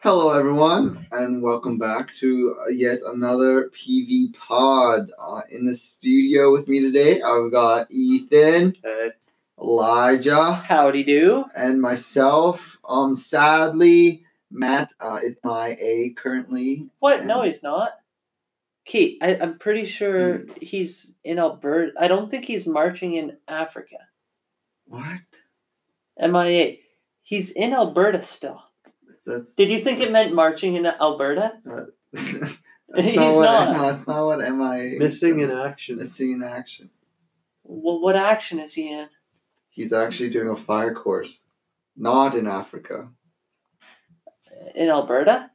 Hello, everyone, and welcome back to uh, yet another PV Pod. Uh, in the studio with me today, I've got Ethan, Hey. Elijah, Howdy do. and myself. Um, sadly, Matt uh, is MIA currently. What? No, he's not. Kate, I, I'm pretty sure Hmm. he's in Alberta. I don't think he's marching in Africa. What? MIA. He's in Alberta still. That's Did you think it meant marching in Alberta? that's He's not what not. M- that's not what MIA. Missing in action. Missing in action. Well, what action is he in? He's actually doing a fire course, not in Africa. In Alberta?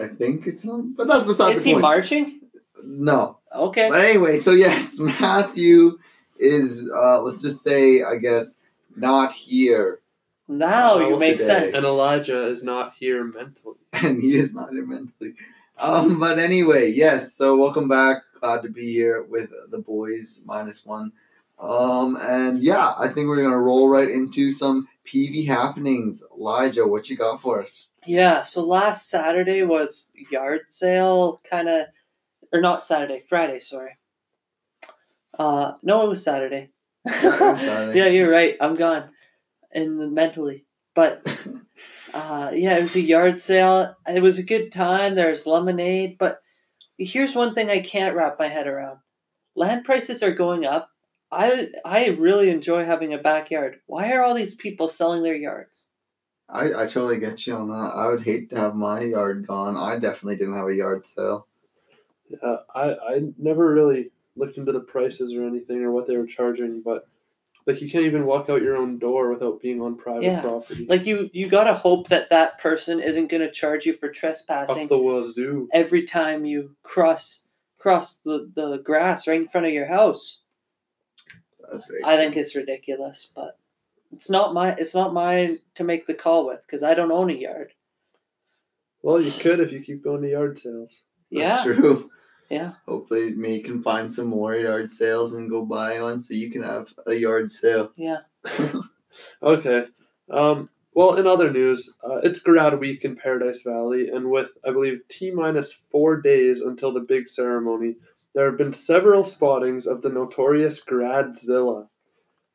I think it's not, but that's beside Is the he marching? no, Okay. But anyway, so yes, Matthew is uh let's just say I guess not here Now you make today. sense. And Elijah is not here mentally. and he is not here mentally. Um but anyway, yes, so welcome back. Glad to be here with the boys minus one. Um and yeah, I think we're gonna roll right into some PV happenings. Elijah, what you got for us? Yeah, so last Saturday was yard sale, kind of, or not Saturday, Friday, sorry. Uh, no, it was Saturday. Yeah, Saturday. yeah, you're right. I'm gone, and mentally, but uh, yeah, it was a yard sale. It was a good time. There's lemonade, but here's one thing I can't wrap my head around: land prices are going up. I I really enjoy having a backyard. Why are all these people selling their yards? I, I totally get you on that. I would hate to have my yard gone. I definitely didn't have a yard sale. Yeah, I, I never really looked into the prices or anything or what they were charging, but like you can't even walk out your own door without being on private Yeah. property. Like you, you gotta hope that that person isn't gonna charge you for trespassing Up the wazoo. every time you cross cross the, the grass right in front of your house. That's very I think it's ridiculous, but it's not my it's not mine to make the call with because I don't own a yard. Well, you could if you keep going to yard sales. That's Yeah, true. yeah. Hopefully, me can find some more yard sales and go buy one so you can have a yard sale. Yeah. Okay. Um, well, in other news, uh, it's Grad Week in Paradise Valley, and with, I believe, T minus four days until the big ceremony, there have been several spottings of the notorious Gradzilla.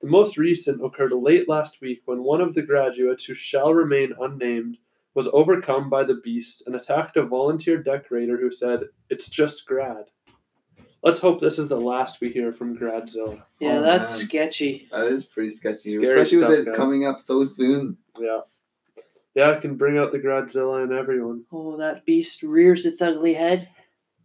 The most recent occurred late last week when one of the graduates, who shall remain unnamed, was overcome by the beast and attacked a volunteer decorator who said, It's just Grad. Let's hope this is the last we hear from Gradzilla. Yeah, Oh, that's man. sketchy. That is pretty sketchy, Scary especially with it guys. coming up so soon. Yeah. Yeah, it can bring out the Gradzilla in everyone. Oh, that beast rears its ugly head.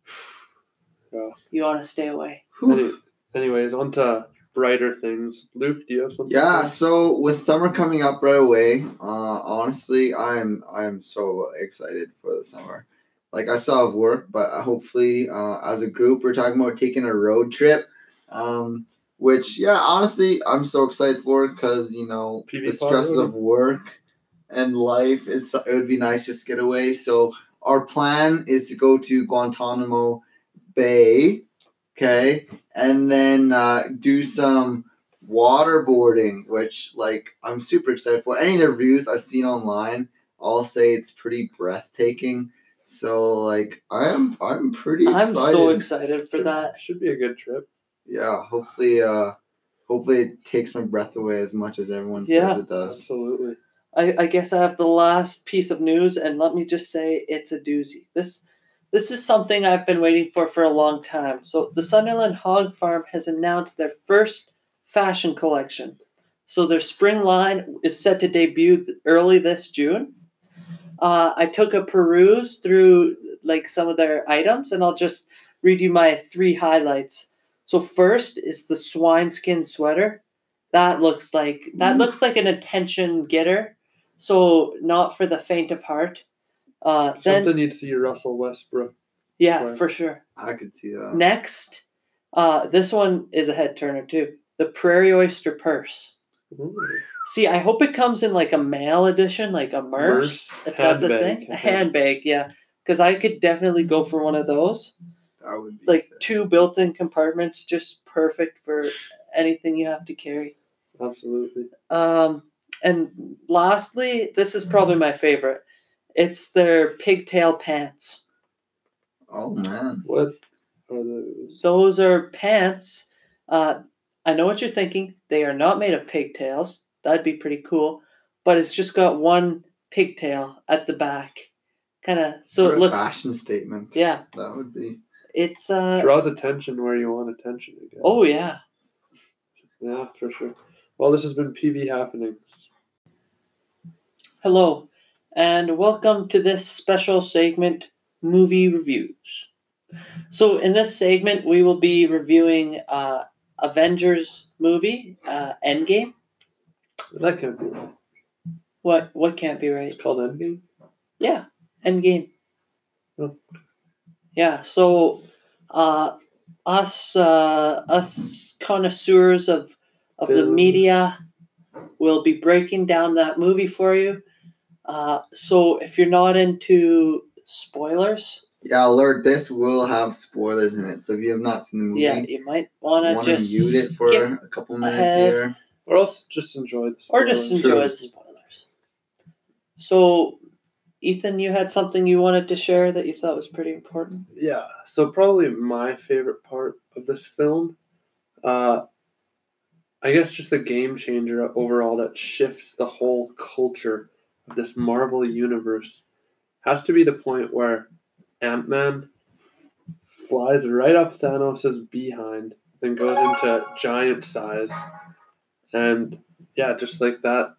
Yeah. You want to stay away. Any, anyways, on to brighter things. Luke, do you have something? Yeah, so with summer coming up right away, uh, honestly, I'm I'm so excited for the summer. Like I still have work, but hopefully, uh, as a group, we're talking about taking a road trip. Um, which, yeah, honestly, I'm so excited for because you know PV the stresses of work and life. It's it would be nice just to get away. So our plan is to go to Guantanamo Bay, okay, and then uh, do some waterboarding, which like I'm super excited for. Any of the reviews I've seen online all say it's pretty breathtaking. So like I am I'm pretty I'm excited. so excited for Should- that. Should be a good trip. yeah, hopefully uh hopefully it takes my breath away as much as everyone Yeah. says it does. Absolutely. I, I guess I have the last piece of news, and let me just say it's a doozy. This this is something I've been waiting for for a long time. So the Sunderland Hog Farm has announced their first fashion collection. So their spring line is set to debut early this June. Uh, I took a peruse through like some of their items, and I'll just read you my three highlights. So first is the swine skin sweater. That looks like that Mm. looks like an attention getter. So not for the faint of heart. Uh, then Something you'd see Russell Westbrook. yeah, Right. for sure. I could see that. Next, uh, this one is a head turner too. The Prairie Oyster Purse. Ooh. See, I hope it comes in like a male edition, like a merce, Merce if that's a handbag, thing. I A think. handbag, yeah. Because I could definitely go for one of those. That would be like sick. two built-in compartments, just perfect for anything you have to carry. Absolutely. Um, and lastly, this is probably my favorite. It's their pigtail pants. Oh man. What are those? Those are pants. Uh, I know what you're thinking. They are not made of pigtails. That'd be pretty cool. But it's just got one pigtail at the back, kind of. So What it a looks. fashion statement. Yeah, That would be. it's uh. Draws attention where you want attention to go. Oh yeah. Yeah, for sure. Well, this has been PV Happenings. Hello, and welcome to this special segment, movie reviews. So, in this segment, we will be reviewing uh, Avengers movie, uh, Endgame. That can't be right. What what can't be right? It's called Endgame. Yeah, Endgame. Oh. Yeah, so uh, us uh, us connoisseurs of of the media will be breaking down that movie for you. Uh, so if you're not into spoilers, Yeah, alert! This will have spoilers in it, so if you have not seen the movie, yeah, you might want want to to just mute it for a couple minutes ahead. here. Or else just enjoy the or just enjoy Sure. the spoilers. So, Ethan, you had something you wanted to share that you thought was pretty important. Yeah, so probably my favorite part of this film, uh, I guess just the game changer overall that shifts the whole culture of this Marvel universe has to be the point where Ant Man flies right up Thanos' behind and goes into giant size. And yeah, just like that.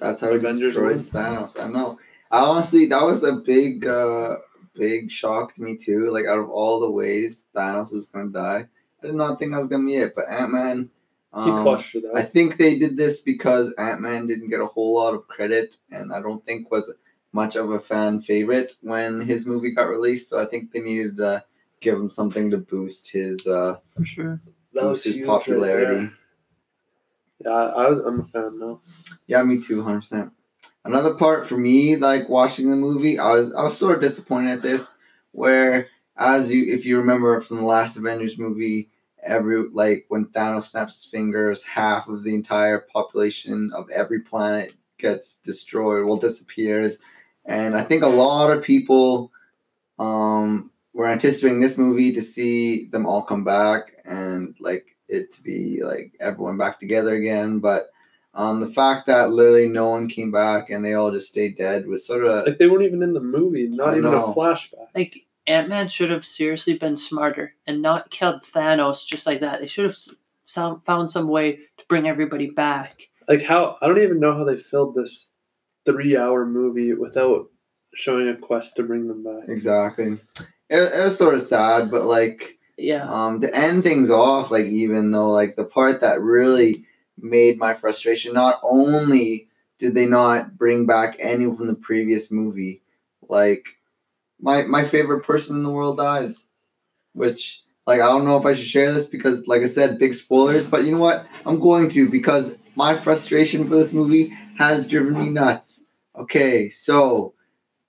That's how he Avengers destroys Thanos. I know. I honestly, that was a big, uh, big shock to me too. Like out of all the ways Thanos was gonna die, I did not think I was gonna be it. But Ant Man, He um, clutched it I think they did this because Ant Man didn't get a whole lot of credit, and I don't think was much of a fan favorite when his movie got released. So I think they needed to give him something to boost his uh, For sure. That was boost his huge popularity. there. Yeah, I was. I'm a fan now. Yeah, me too, hundred percent. Another part for me, like watching the movie, I was I was sort of disappointed at this, where as you if you remember from the last Avengers movie, every like when Thanos snaps his fingers, half of the entire population of every planet gets destroyed, well disappears, and I think a lot of people um were anticipating this movie to see them all come back and like it to be like everyone back together again, but um, the fact that literally no one came back and they all just stayed dead was sort of Like they weren't even in the movie. Not even know. a flashback. Like Ant Man should have seriously been smarter and not killed Thanos just like that. They should have some, found some way to bring everybody back. Like how I don't even know how they filled this three-hour movie without showing a quest to bring them back. exactly. It, it was sort of sad, but like Yeah. um, to end things off, like even though like the part that really made my frustration, not only did they not bring back anyone from the previous movie, like my my favorite person in the world dies, which like I don't know if I should share this because like I said, big spoilers, but you know what? I'm going to because my frustration for this movie has driven me nuts. Okay, so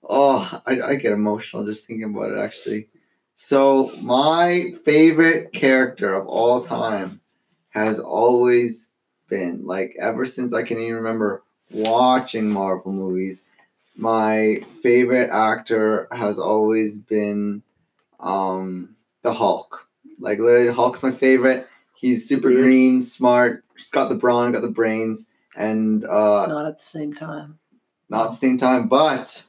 oh I, I get emotional just thinking about it actually. So my favorite character of all time has always been like ever since I can even remember watching Marvel movies. My favorite actor has always been um the Hulk. Like literally the Hulk's my favorite. He's super Yes. green, smart, he's got the brawn, got the brains, and uh not at the same time. not at the same time, but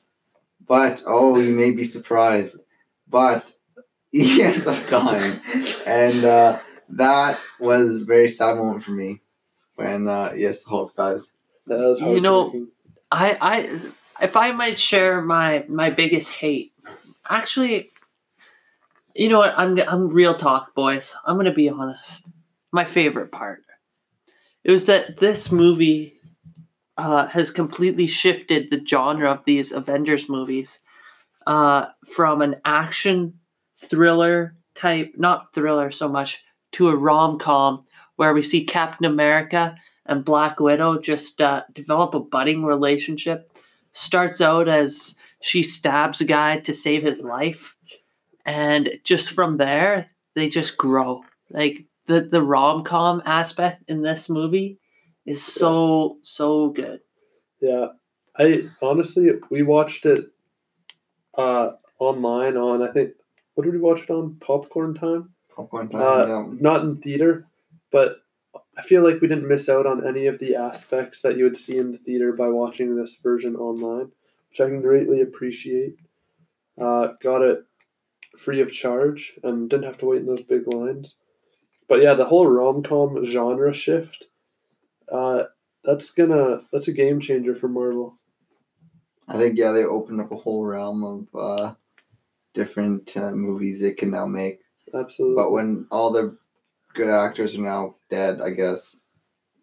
but oh, you may be surprised, but he ends up dying, and uh, that was a very sad moment for me when uh, yes, the Hulk dies. That was You know- I, I, if I might share my my biggest hate, actually, you know what? I'm I'm real talk, boys. I'm gonna be honest. My favorite part, it was that this movie uh, has completely shifted the genre of these Avengers movies uh, from an action thriller type, not thriller so much, to a rom com where we see Captain America and Black Widow just uh, develop a budding relationship. Starts out as she stabs a guy to save his life, and just from there they just grow. Like the the rom com aspect in this movie is so so good. Yeah, I honestly we watched it uh online on I think what did we watch it on Popcorn Time? Popcorn time. Uh, yeah. Not in theater, but I feel like we didn't miss out on any of the aspects that you would see in the theater by watching this version online, which I can greatly appreciate. Uh, got it free of charge and didn't have to wait in those big lines. But yeah, the whole rom com genre shift, uh, that's gonna that's a game changer for Marvel. I think yeah, they opened up a whole realm of uh, different uh, movies they can now make. Absolutely. But when all the good actors are now dead, I guess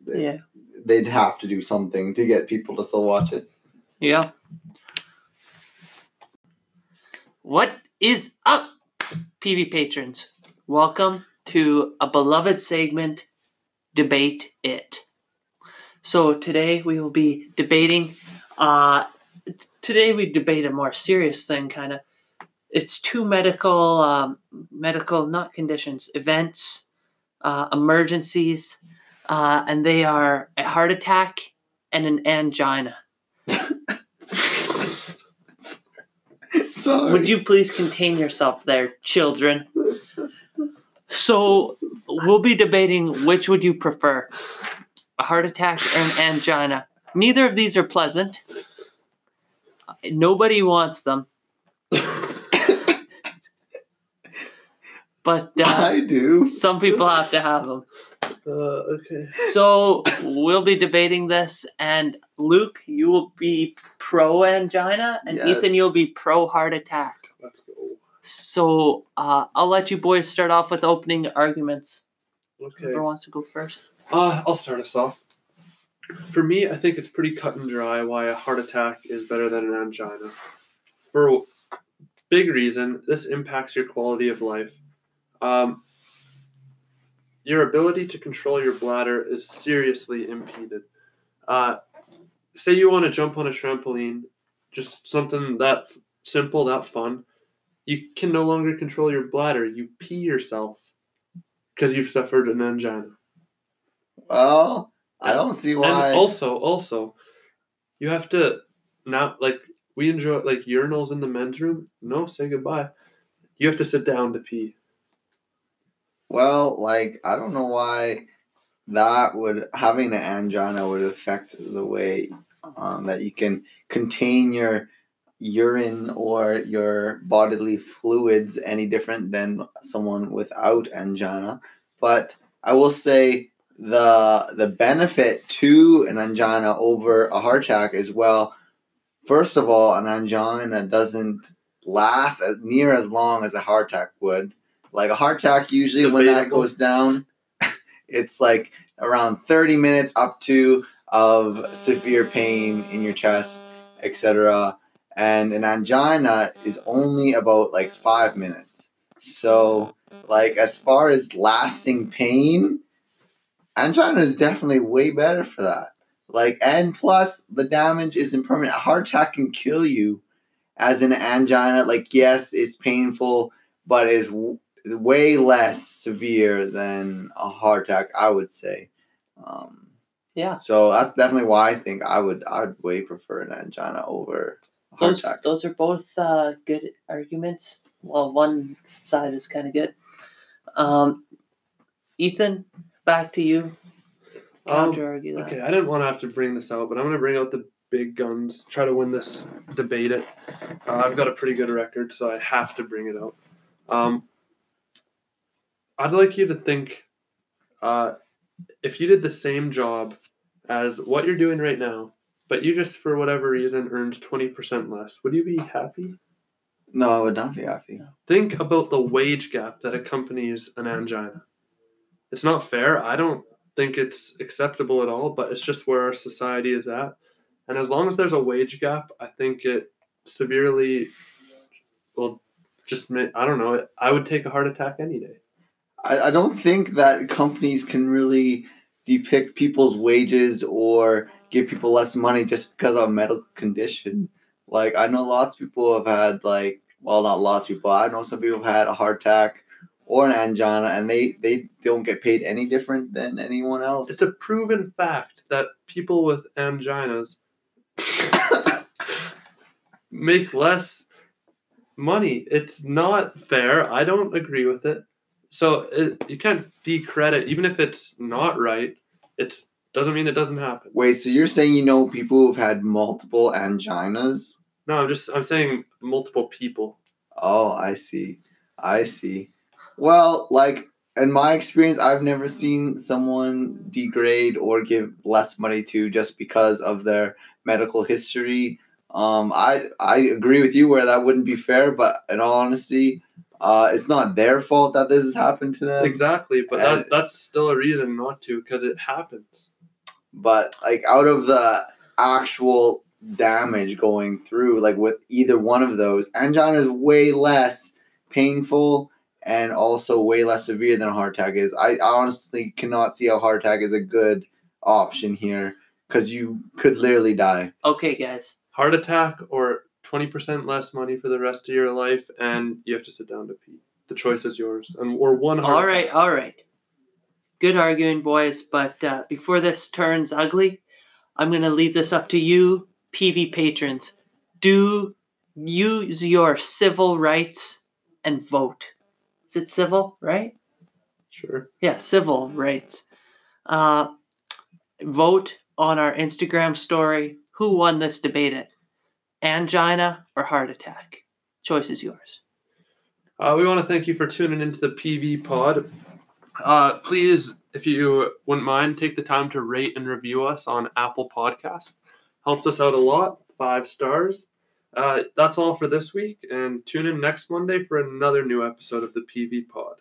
they, Yeah. they'd have to do something to get people to still watch it. Yeah. What is up, PV patrons? Welcome to a beloved segment, Debate It. So today we will be debating. Uh, today we debate a more serious thing, kind of. It's two medical, um, medical not conditions, events, uh, emergencies, uh, and they are a heart attack and an angina. Sorry. Would you please contain yourself there, children? So we'll be debating which would you prefer, a heart attack or an angina. Neither of these are pleasant. Nobody wants them. But uh, I do. some people have to have them. uh, okay. So we'll be debating this, and Luke, you will be pro angina, and Yes. Ethan, you'll be pro heart attack. Let's go. So uh, I'll let you boys start off with opening arguments. Okay. Whoever wants to go first. Uh, I'll start us off. For me, I think it's pretty cut and dry why a heart attack is better than an angina. For big reason, this impacts your quality of life. Um, your ability to control your bladder is seriously impeded. Uh, say you want to jump on a trampoline, just something that simple, that fun. You can no longer control your bladder. You pee yourself because you've suffered an angina. Well, I don't see why. And also, also, you have to now like we enjoy like urinals in the men's room. No, say goodbye. You have to sit down to pee. Well, like I don't know why that would having an angina would affect the way um, that you can contain your urine or your bodily fluids any different than someone without angina. But I will say the the benefit to an angina over a heart attack is well. First of all, an angina doesn't last as near as long as a heart attack would. Like a heart attack, usually when that goes down, it's like around 30 minutes up to of severe pain in your chest, etc. And an angina is only about like five minutes. So, like as far as lasting pain, angina is definitely way better for that. Like, and plus the damage isn't permanent. A heart attack can kill you, as an angina. Like, yes, it's painful, but is w- way less severe than a heart attack. I would say. Um, Yeah. so that's definitely why I think I would I would way prefer an angina over a heart Those attack. those are both uh, good arguments. Well, one side is kind of good. Um, Ethan, back to you. Um, Counter argue that. okay, I didn't want to have to bring this out, but I'm gonna bring out the big guns. Try to win this debate. It. Uh, I've got a pretty good record, so I have to bring it out. Um, I'd like you to think, uh, if you did the same job as what you're doing right now, but you just for whatever reason earned twenty percent less, would you be happy? No, I would not be happy. Think about the wage gap that accompanies an angina. It's not fair. I don't think it's acceptable at all, but it's just where our society is at. And as long as there's a wage gap, I think it severely will just I don't know. I would take a heart attack any day. I, I don't think that companies can really depict people's wages or give people less money just because of a medical condition. Like I know lots of people have had like well, not lots of people. I know some people have had a heart attack or an angina, and they they don't get paid any different than anyone else. It's a proven fact that people with anginas make less money. It's not fair. I don't agree with it. So it, you can't decredit, even if it's not right. It's doesn't mean it doesn't happen. Wait, so you're saying you know people who've had multiple anginas? No, I'm just I'm saying multiple people. Oh, I see. I see. Well, like in my experience, I've never seen someone degrade or give less money to just because of their medical history. Um, I I agree with you where that wouldn't be fair, but in all honesty, uh, it's not their fault that this has happened to them. Exactly, but and- that that's still a reason not to because it happens. But like out of the actual damage going through, like with either one of those, angina is way less painful and also way less severe than a heart attack is. I honestly cannot see how heart attack is a good option here because you could literally die. Okay, guys. Heart attack or twenty percent less money for the rest of your life, and you have to sit down to pee. The choice is yours, and or one heart. All right, all right. Good arguing, boys. But uh, before this turns ugly, I'm going to leave this up to you, PV patrons. Do use your civil rights and vote. Is it civil, right? Sure. Yeah, civil rights. Uh, vote on our Instagram story. Who won this debate? It angina or heart attack? Choice is yours. Uh, we want to thank you for tuning into the PV pod. Uh, please, if you wouldn't mind, take the time to rate and review us on Apple Podcast. Helps us out a lot. Five stars. Uh, that's all for this week, and tune in next Monday for another new episode of the PV pod.